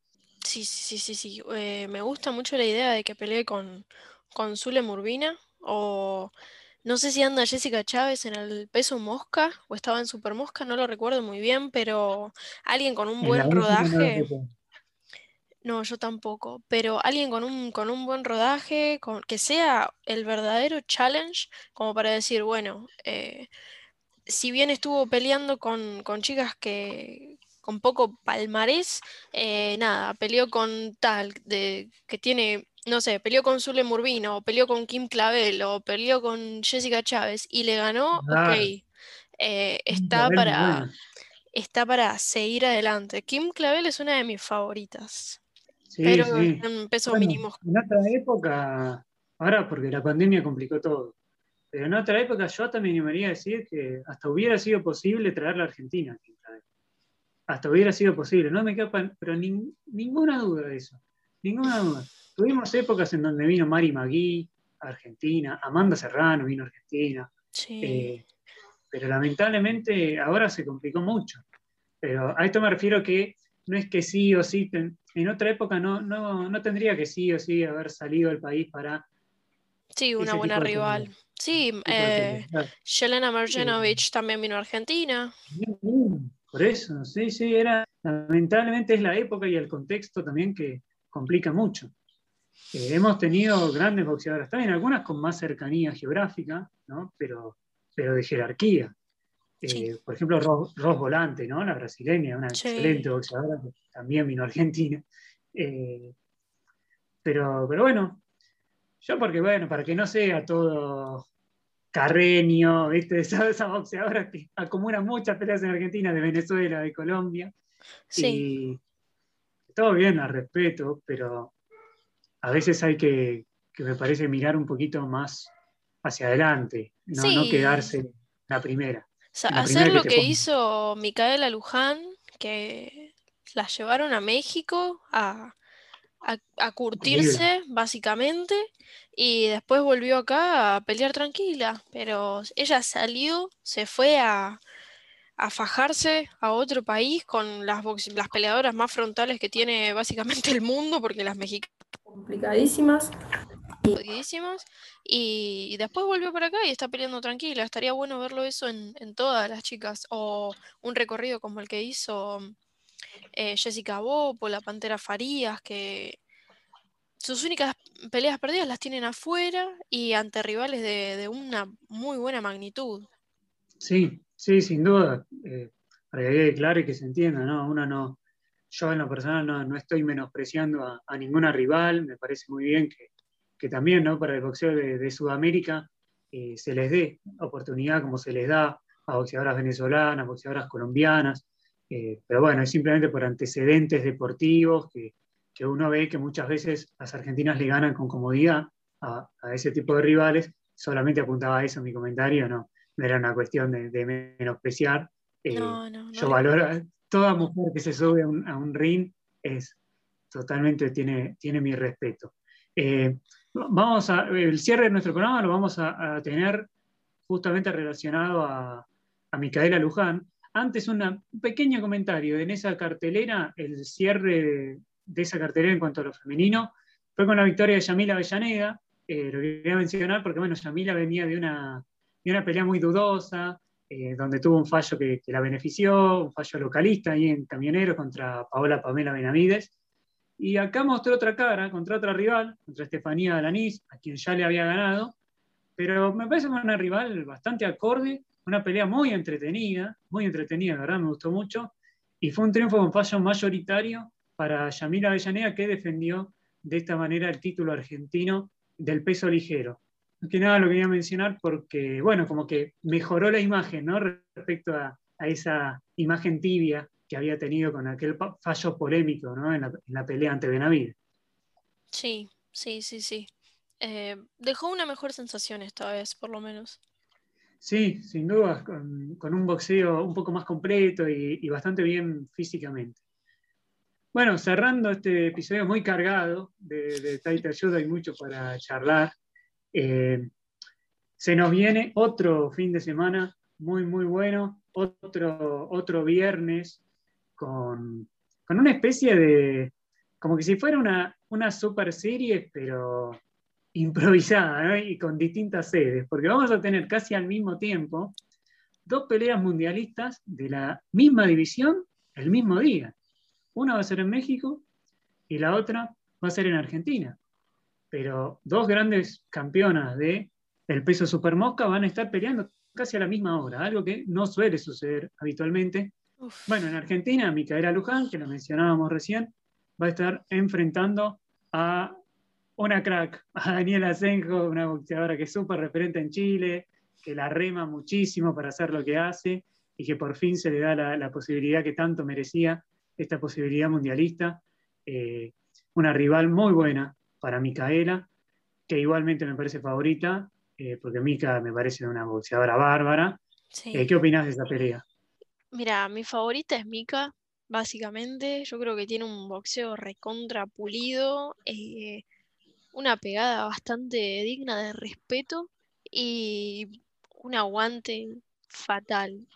[SPEAKER 2] Sí, sí, sí, sí. Eh, me gusta mucho la idea de que pelee con, con Zule Murbina o no sé si anda Jessica Chávez en el peso mosca o estaba en super mosca, no lo recuerdo muy bien, pero alguien con un buen rodaje. No, yo tampoco, pero alguien con un, con un buen rodaje, con, que sea el verdadero challenge, como para decir, bueno, eh, si bien estuvo peleando con, chicas que con poco palmarés, eh, nada, peleó con tal, de, que tiene no sé, peleó con Zule Murbino, o peleó con Kim Clavel, o peleó con Jessica Chávez y le ganó, ok, eh, está, para, está para seguir adelante. Kim Clavel es una de mis favoritas. pero en peso mínimo.
[SPEAKER 1] En otra época, ahora porque la pandemia complicó todo, pero en otra época yo también me animaría a decir que hasta hubiera sido posible traerla a Argentina. Hasta hubiera sido posible, no me queda pero ninguna duda de eso, ninguna duda. Tuvimos épocas en donde vino Mari Magui, Argentina, Amanda Serrano vino a Argentina. Eh, pero lamentablemente ahora se complicó mucho. Pero a esto me refiero que no es que sí o sí, en otra época no, no, tendría que sí o sí haber salido del país para...
[SPEAKER 2] Sí, una buena rival. Sí, eh, Yelena Marjanovic también vino a Argentina.
[SPEAKER 1] Por eso, sí, sí, era, lamentablemente es la época y el contexto también que complica mucho. eh, hemos tenido grandes boxeadoras, también algunas con más cercanía geográfica, ¿no? pero, pero de jerarquía. Eh, por ejemplo, Ros, Volante, ¿no? la brasileña, una excelente boxeadora que también vino a Argentina. Eh, pero, pero bueno, yo porque, bueno, para que no sea todo Carreño, ¿viste? [LAUGHS] Esa, esa boxeadora que acumula muchas peleas en Argentina, de Venezuela, de Colombia. Sí. Y todo bien, al respeto, pero a veces hay que, que me parece, mirar un poquito más hacia adelante, no, no quedarse en la primera.
[SPEAKER 2] hacer lo que, hizo Micaela Luján, que la llevaron a México a, a, curtirse, básicamente, y después volvió acá a pelear tranquila, pero ella salió, se fue a, a fajarse a otro país con las, las peleadoras más frontales que tiene básicamente el mundo, porque las mexicanas
[SPEAKER 3] complicadísimas.
[SPEAKER 2] Complicadísimas. Y, después volvió para acá y está peleando tranquila. Estaría bueno verlo eso en, todas las chicas. O un recorrido como el que hizo eh, Jessica Bopo, la Pantera Farías, que sus únicas peleas perdidas las tienen afuera y ante rivales de, una muy buena magnitud.
[SPEAKER 1] Sí, sí, sin duda. Eh, para que quede que se entienda, ¿no? Una no, yo en lo personal no, estoy menospreciando a, ninguna rival, me parece muy bien que, también ¿no? para el boxeo de, Sudamérica eh, se les dé oportunidad como se les da a boxeadoras venezolanas, boxeadoras colombianas, eh, pero bueno, es simplemente por antecedentes deportivos que, uno ve que muchas veces las argentinas le ganan con comodidad a, ese tipo de rivales, solamente apuntaba a eso en mi comentario, no, era una cuestión de, menospreciar.
[SPEAKER 2] Eh,
[SPEAKER 1] yo valoro, toda mujer que se sube a un, ring es totalmente, tiene, tiene mi respeto. Eh, vamos a, el cierre de nuestro programa lo vamos a, tener justamente relacionado a, a, Micaela Luján. Antes un pequeño comentario, en esa cartelera, el cierre de esa cartelera en cuanto a lo femenino, fue con la victoria de Yamila Avellaneda, eh, lo quería mencionar porque, bueno, Yamila venía de una, de una pelea muy dudosa, eh, donde tuvo un fallo que, la benefició, un fallo localista ahí en Camionero contra Paola Pamela Benavides. Y acá mostró otra cara contra otra rival, contra Estefanía Alanís, a quien ya le había ganado. Pero me parece una rival bastante acorde, una pelea muy entretenida, muy entretenida, la verdad me gustó mucho. Y fue un triunfo con fallo mayoritario para Yamila Avellaneda, que defendió de esta manera el título argentino del peso ligero que nada lo quería mencionar porque, bueno, como que mejoró la imagen, ¿no? Respecto a, esa imagen tibia que había tenido con aquel fallo polémico, ¿no? En la, pelea ante Benavides.
[SPEAKER 2] Sí, sí, sí, sí. Eh, dejó una mejor sensación esta vez, por lo menos.
[SPEAKER 1] Sí, sin duda, con, un boxeo un poco más completo y, bastante bien físicamente. Bueno, cerrando este episodio muy cargado de, de Taita Ayuda, hay mucho para charlar. Eh, se nos viene otro fin de semana muy, muy bueno, otro, otro viernes con, una especie de, como que si fuera una, una super serie, pero improvisada y con distintas sedes, porque vamos a tener casi al mismo tiempo dos peleas mundialistas de la misma división el mismo día. Una va a ser en México y la otra va a ser en Argentina pero dos grandes campeonas de el peso supermosca van a estar peleando casi a la misma hora, algo que no suele suceder habitualmente. Bueno, en Argentina, Micaela Luján, que lo mencionábamos recién, va a estar enfrentando a una crack, a Daniela Senjo, una boxeadora que es súper referente en Chile, que la rema muchísimo para hacer lo que hace y que por fin se le da la, posibilidad que tanto merecía, esta posibilidad mundialista. Eh, una rival muy buena para Micaela, que igualmente me parece favorita, eh, porque Mica me parece una boxeadora bárbara. Eh, ¿Qué opinas de esa pelea?
[SPEAKER 2] Mira, mi favorita es Mika, básicamente. Yo creo que tiene un boxeo recontra pulido, eh, una pegada bastante digna de respeto y un aguante fatal.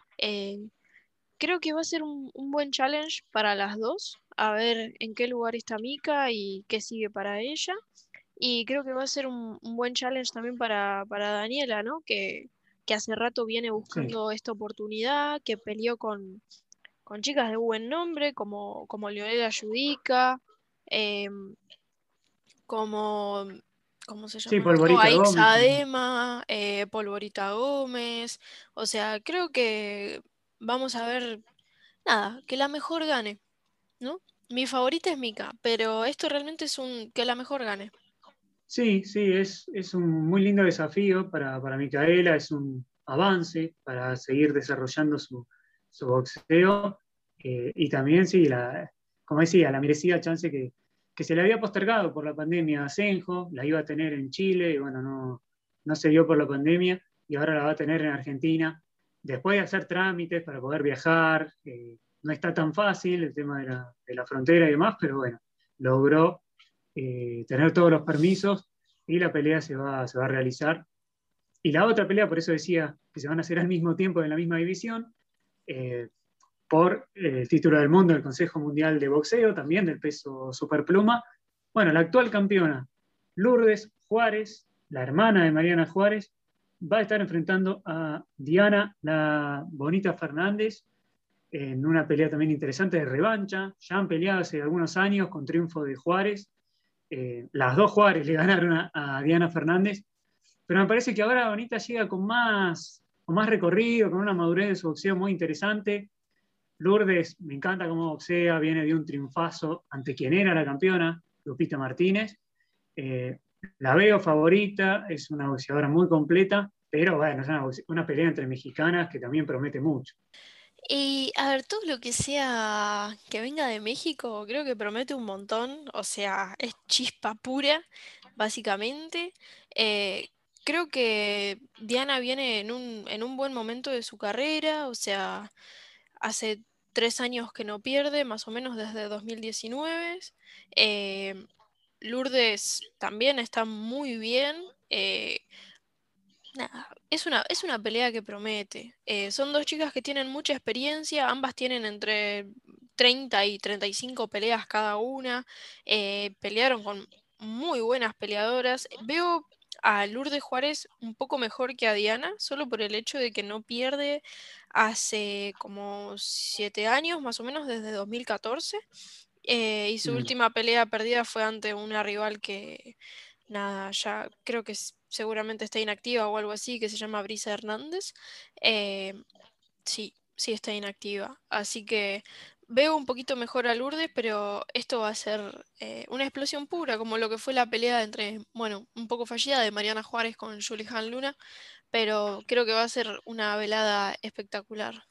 [SPEAKER 2] creo que va a ser un, un, buen challenge para las dos a ver en qué lugar está Mika y qué sigue para ella. Y creo que va a ser un, buen challenge también para, Daniela, ¿no? Que, hace rato viene buscando esta oportunidad, que peleó con, chicas de buen nombre, como, como Leonela Judica, em, como, ¿cómo se llama?
[SPEAKER 1] Sí, Polvorita Gómez.
[SPEAKER 2] Adema, eh, Polvorita Gómez. O sea, creo que vamos a ver, nada, que la mejor gane, ¿no? Mi favorita es Mika, pero esto realmente es un que la mejor gane.
[SPEAKER 1] Sí, sí, es, es un muy lindo desafío para, para Micaela, es un avance para seguir desarrollando su, su boxeo. eh, y también, sí, la, como decía, la merecida chance que, que se le había postergado por la pandemia a Senjo, la iba a tener en Chile y bueno, no, no se dio por la pandemia y ahora la va a tener en Argentina. Después de hacer trámites para poder viajar, eh, no está tan fácil el tema de la, de la frontera y demás, pero bueno, logró eh, tener todos los permisos y la pelea se va, se va a realizar. Y la otra pelea, por eso decía que se van a hacer al mismo tiempo en la misma división, eh, por eh, el título del mundo del Consejo Mundial de Boxeo, también del peso superpluma. Bueno, la actual campeona, Lourdes Juárez, la hermana de Mariana Juárez, va a estar enfrentando a Diana la Bonita Fernández en una pelea también interesante de revancha. Ya han peleado hace algunos años con triunfo de Juárez. Eh, las dos Juárez le ganaron a, a, Diana Fernández, pero me parece que ahora Bonita llega con más, con más recorrido, con una madurez de su boxeo muy interesante. Lourdes, me encanta cómo boxea, viene de un triunfazo ante quien era la campeona, Lupita Martínez. Eh, la veo favorita, es una boxeadora muy completa, pero bueno, es una, pelea entre mexicanas que también promete mucho.
[SPEAKER 2] Y a ver, todo lo que sea que venga de México, creo que promete un montón, o sea, es chispa pura, básicamente. Eh, creo que Diana viene en un, en un buen momento de su carrera, o sea, hace tres años que no pierde, más o menos desde 2019. Eh, Lourdes también está muy bien. Eh, nada, es una, es una pelea que promete. Eh, son dos chicas que tienen mucha experiencia, ambas tienen entre 30 y 35 peleas cada una. Eh, pelearon con muy buenas peleadoras. Veo a Lourdes Juárez un poco mejor que a Diana, solo por el hecho de que no pierde hace como siete años, más o menos desde 2014. Eh, y su mm. última pelea perdida fue ante una rival que, nada, ya creo que seguramente está inactiva o algo así, que se llama Brisa Hernández. Eh, sí, sí está inactiva. Así que veo un poquito mejor a Lourdes, pero esto va a ser eh, una explosión pura, como lo que fue la pelea entre, bueno, un poco fallida de Mariana Juárez con Julián Luna, pero creo que va a ser una velada espectacular.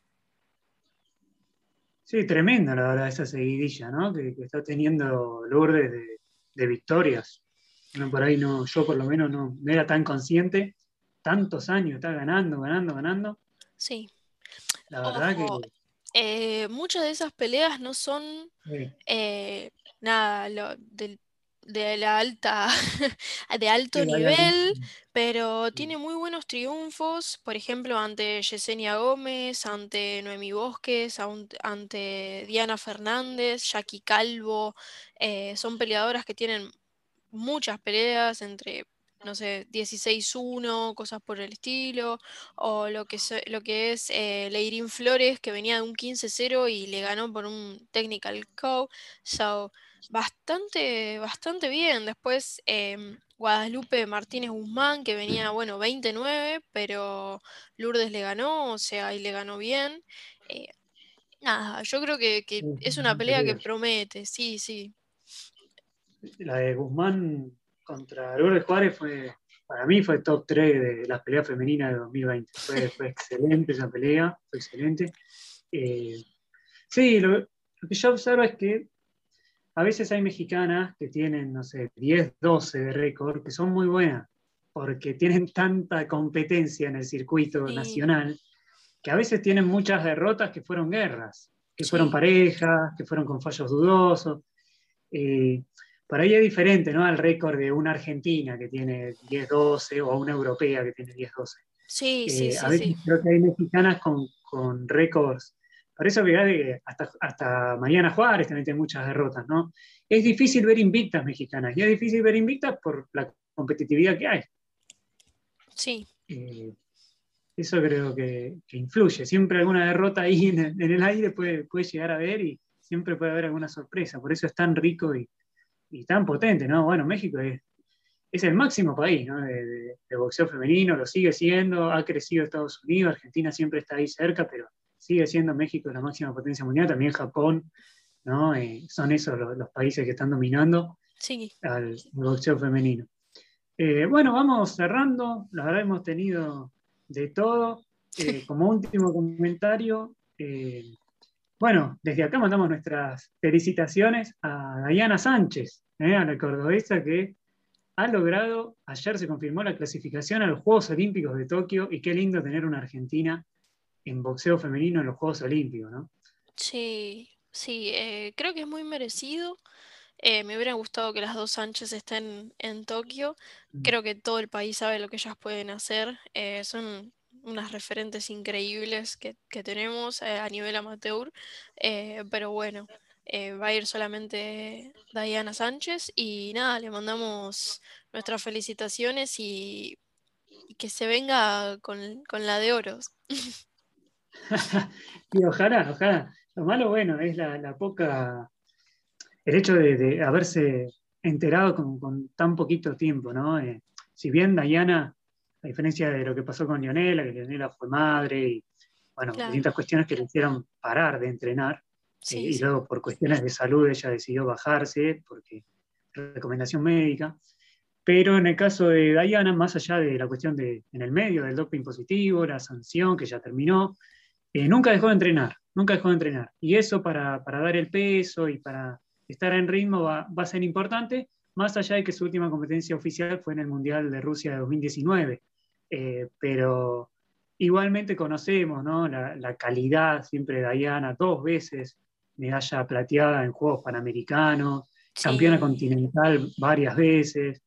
[SPEAKER 1] Sí, tremenda la verdad esa seguidilla, ¿no? Que, que está teniendo Lourdes de, de, victorias. No, por ahí no, yo por lo menos no, no, era tan consciente. Tantos años, está ganando, ganando, ganando.
[SPEAKER 2] Sí.
[SPEAKER 1] La verdad
[SPEAKER 2] Ojo,
[SPEAKER 1] que.
[SPEAKER 2] Eh, muchas de esas peleas no son
[SPEAKER 1] Sí.
[SPEAKER 2] eh, nada lo, de, la alta, [LAUGHS] de alto
[SPEAKER 1] Sí,
[SPEAKER 2] nivel,
[SPEAKER 1] sí.
[SPEAKER 2] pero tiene muy buenos triunfos, por ejemplo, ante Yesenia Gómez, ante Noemi Bosques, ante Diana Fernández, Jackie Calvo, eh, son peleadoras que tienen muchas peleas entre, no sé, 16-1, cosas por el estilo, o lo que, se- lo que es eh, Leirín Flores, que venía de un 15-0 y le ganó por un technical KO. So, bastante, bastante bien. Después em, Guadalupe Martínez Guzmán, que venía, bueno, 29, pero Lourdes le ganó, o sea, y le ganó bien. Eh, nada, yo creo que, es una pelea que promete, sí, sí.
[SPEAKER 1] La de Guzmán contra Lourdes Juárez fue, para mí fue top 3 de las peleas femeninas de 2020. Fue, fue excelente esa pelea, fue excelente. Eh, sí, lo, lo que yo observo es que a veces hay mexicanas que tienen, no sé, 10, 12 de récord, que son muy buenas, porque tienen tanta competencia en el circuito
[SPEAKER 2] Sí.
[SPEAKER 1] nacional, que a veces tienen muchas derrotas que fueron guerras, que fueron parejas, que fueron con fallos dudosos. Eh, por ahí es diferente, ¿no? Al récord de una argentina que tiene 10-12 o una europea que tiene 10-12.
[SPEAKER 2] Sí, sí,
[SPEAKER 1] Eh,
[SPEAKER 2] sí,
[SPEAKER 1] a veces
[SPEAKER 2] sí.
[SPEAKER 1] creo que hay mexicanas con, con récords. Por eso que hasta, hasta Mariana Juárez también tiene muchas derrotas, ¿no? Es difícil ver invictas mexicanas y es difícil ver invictas por la competitividad que hay.
[SPEAKER 2] Sí,
[SPEAKER 1] Eh, eso creo que, que influye. Siempre alguna derrota ahí en el, en el aire puede, puede llegar a ver y siempre puede haber alguna sorpresa. Por eso es tan rico y, y tan potente, ¿no? Bueno, México es, es el máximo país ¿no? de, boxeo femenino, lo sigue siendo, ha crecido Estados Unidos, Argentina siempre está ahí cerca, pero sigue siendo México la máxima potencia mundial, también Japón, ¿no? Eh, son esos los, países que están dominando al boxeo femenino. Eh, bueno, vamos cerrando, la verdad hemos tenido de todo. Eh, como último comentario, bueno, desde acá mandamos nuestras felicitaciones a Diana Sánchez, a la cordobesa que ha logrado, ayer se confirmó la clasificación a los Juegos Olímpicos de Tokio y qué lindo tener una Argentina en boxeo femenino en los Juegos Olímpicos, ¿no?
[SPEAKER 2] Sí, sí, eh, creo que es muy merecido. Eh, me hubiera gustado que las dos Sánchez estén en Tokio. Mm. Creo que todo el país sabe lo que ellas pueden hacer. Eh, son unas referentes increíbles que, tenemos a nivel amateur. pero bueno, eh, va a ir solamente Diana Sánchez y nada, le mandamos nuestras felicitaciones y, que se venga con, la de oros. [LAUGHS]
[SPEAKER 1] y ojalá, ojalá. Lo malo, bueno, es la, poca, el hecho de, haberse enterado con, tan poquito tiempo, ¿no? Eh, si bien Diana, a diferencia de lo que pasó con Lionela, que Lionela fue madre y, bueno, distintas cuestiones que le hicieron parar de entrenar, y luego por cuestiones de salud ella decidió bajarse, porque recomendación médica. Pero en el caso de Diana, más allá de la cuestión de en el medio del doping positivo, la sanción que ya terminó, eh, nunca dejó de entrenar, nunca dejó de entrenar. Y eso para, para dar el peso y para estar en ritmo va, va, a ser importante, más allá de que su última competencia oficial fue en el Mundial de Rusia de 2019. Eh, pero igualmente conocemos ¿no? la, la, calidad siempre de Diana, dos veces medalla plateada en Juegos Panamericanos, campeona continental varias veces.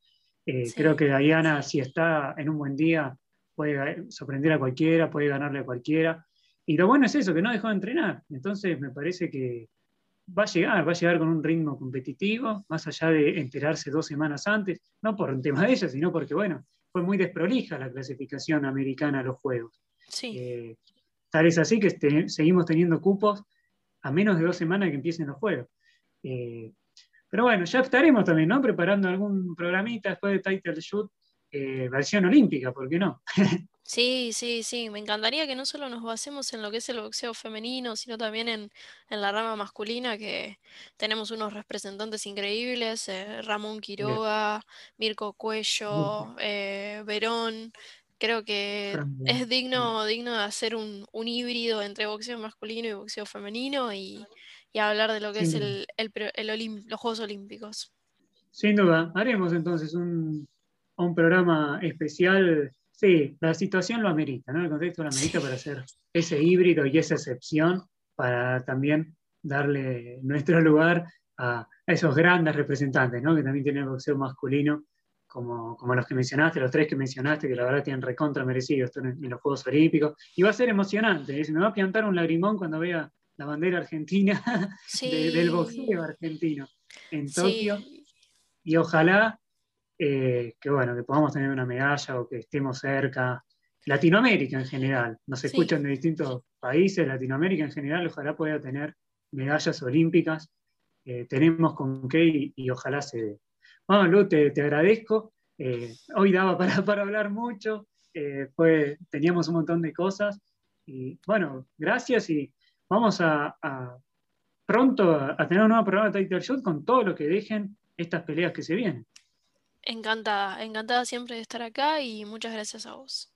[SPEAKER 1] Eh, creo que Diana, si está en un buen día, puede sorprender a cualquiera, puede ganarle a cualquiera. Y lo bueno es eso, que no dejó de entrenar. Entonces me parece que va a llegar, va a llegar con un ritmo competitivo, más allá de enterarse dos semanas antes, no por un tema de ella, sino porque, bueno, fue muy desprolija la clasificación americana a los Juegos.
[SPEAKER 2] Sí.
[SPEAKER 1] Eh, tal es así que este, seguimos teniendo cupos a menos de dos semanas que empiecen los juegos. Eh, pero bueno, ya estaremos también, ¿no? Preparando algún programita después de Title Shoot, eh, versión olímpica, ¿por qué no? [LAUGHS]
[SPEAKER 2] Sí, sí, sí. Me encantaría que no solo nos basemos en lo que es el boxeo femenino, sino también en, la rama masculina, que tenemos unos representantes increíbles, eh, Ramón Quiroga, Mirko Cuello, Verón, Creo que es digno, digno de hacer un, híbrido entre boxeo masculino y boxeo femenino y, hablar de lo que es el, los Juegos Olímpicos.
[SPEAKER 1] Sin duda, haremos entonces un, programa especial. Sí, la situación lo amerita, ¿no? El contexto lo amerita para hacer ese híbrido y esa excepción para también darle nuestro lugar a, esos grandes representantes, ¿no? Que también tienen boxeo masculino como, los que mencionaste, los tres que mencionaste, que la verdad tienen recontra merecido estar en, los Juegos Olímpicos. Y va a ser emocionante, ¿eh? me va a plantar un lagrimón cuando vea la bandera argentina [LAUGHS] del boxeo argentino en Tokio. Y ojalá eh, que, bueno, que podamos tener una medalla o que estemos cerca. Latinoamérica en general, nos escuchan de distintos países, Latinoamérica en general, ojalá pueda tener medallas olímpicas. Eh, tenemos con qué y ojalá se dé. Bueno, Lu, te, agradezco. Eh, hoy daba para, [LAUGHS] hablar mucho, eh, teníamos un montón de cosas. Y bueno, gracias y vamos a, pronto a, tener un nuevo programa de Title Shot con todo lo que dejen estas peleas que se vienen.
[SPEAKER 2] Encantada, encantada siempre de estar acá y muchas gracias a vos.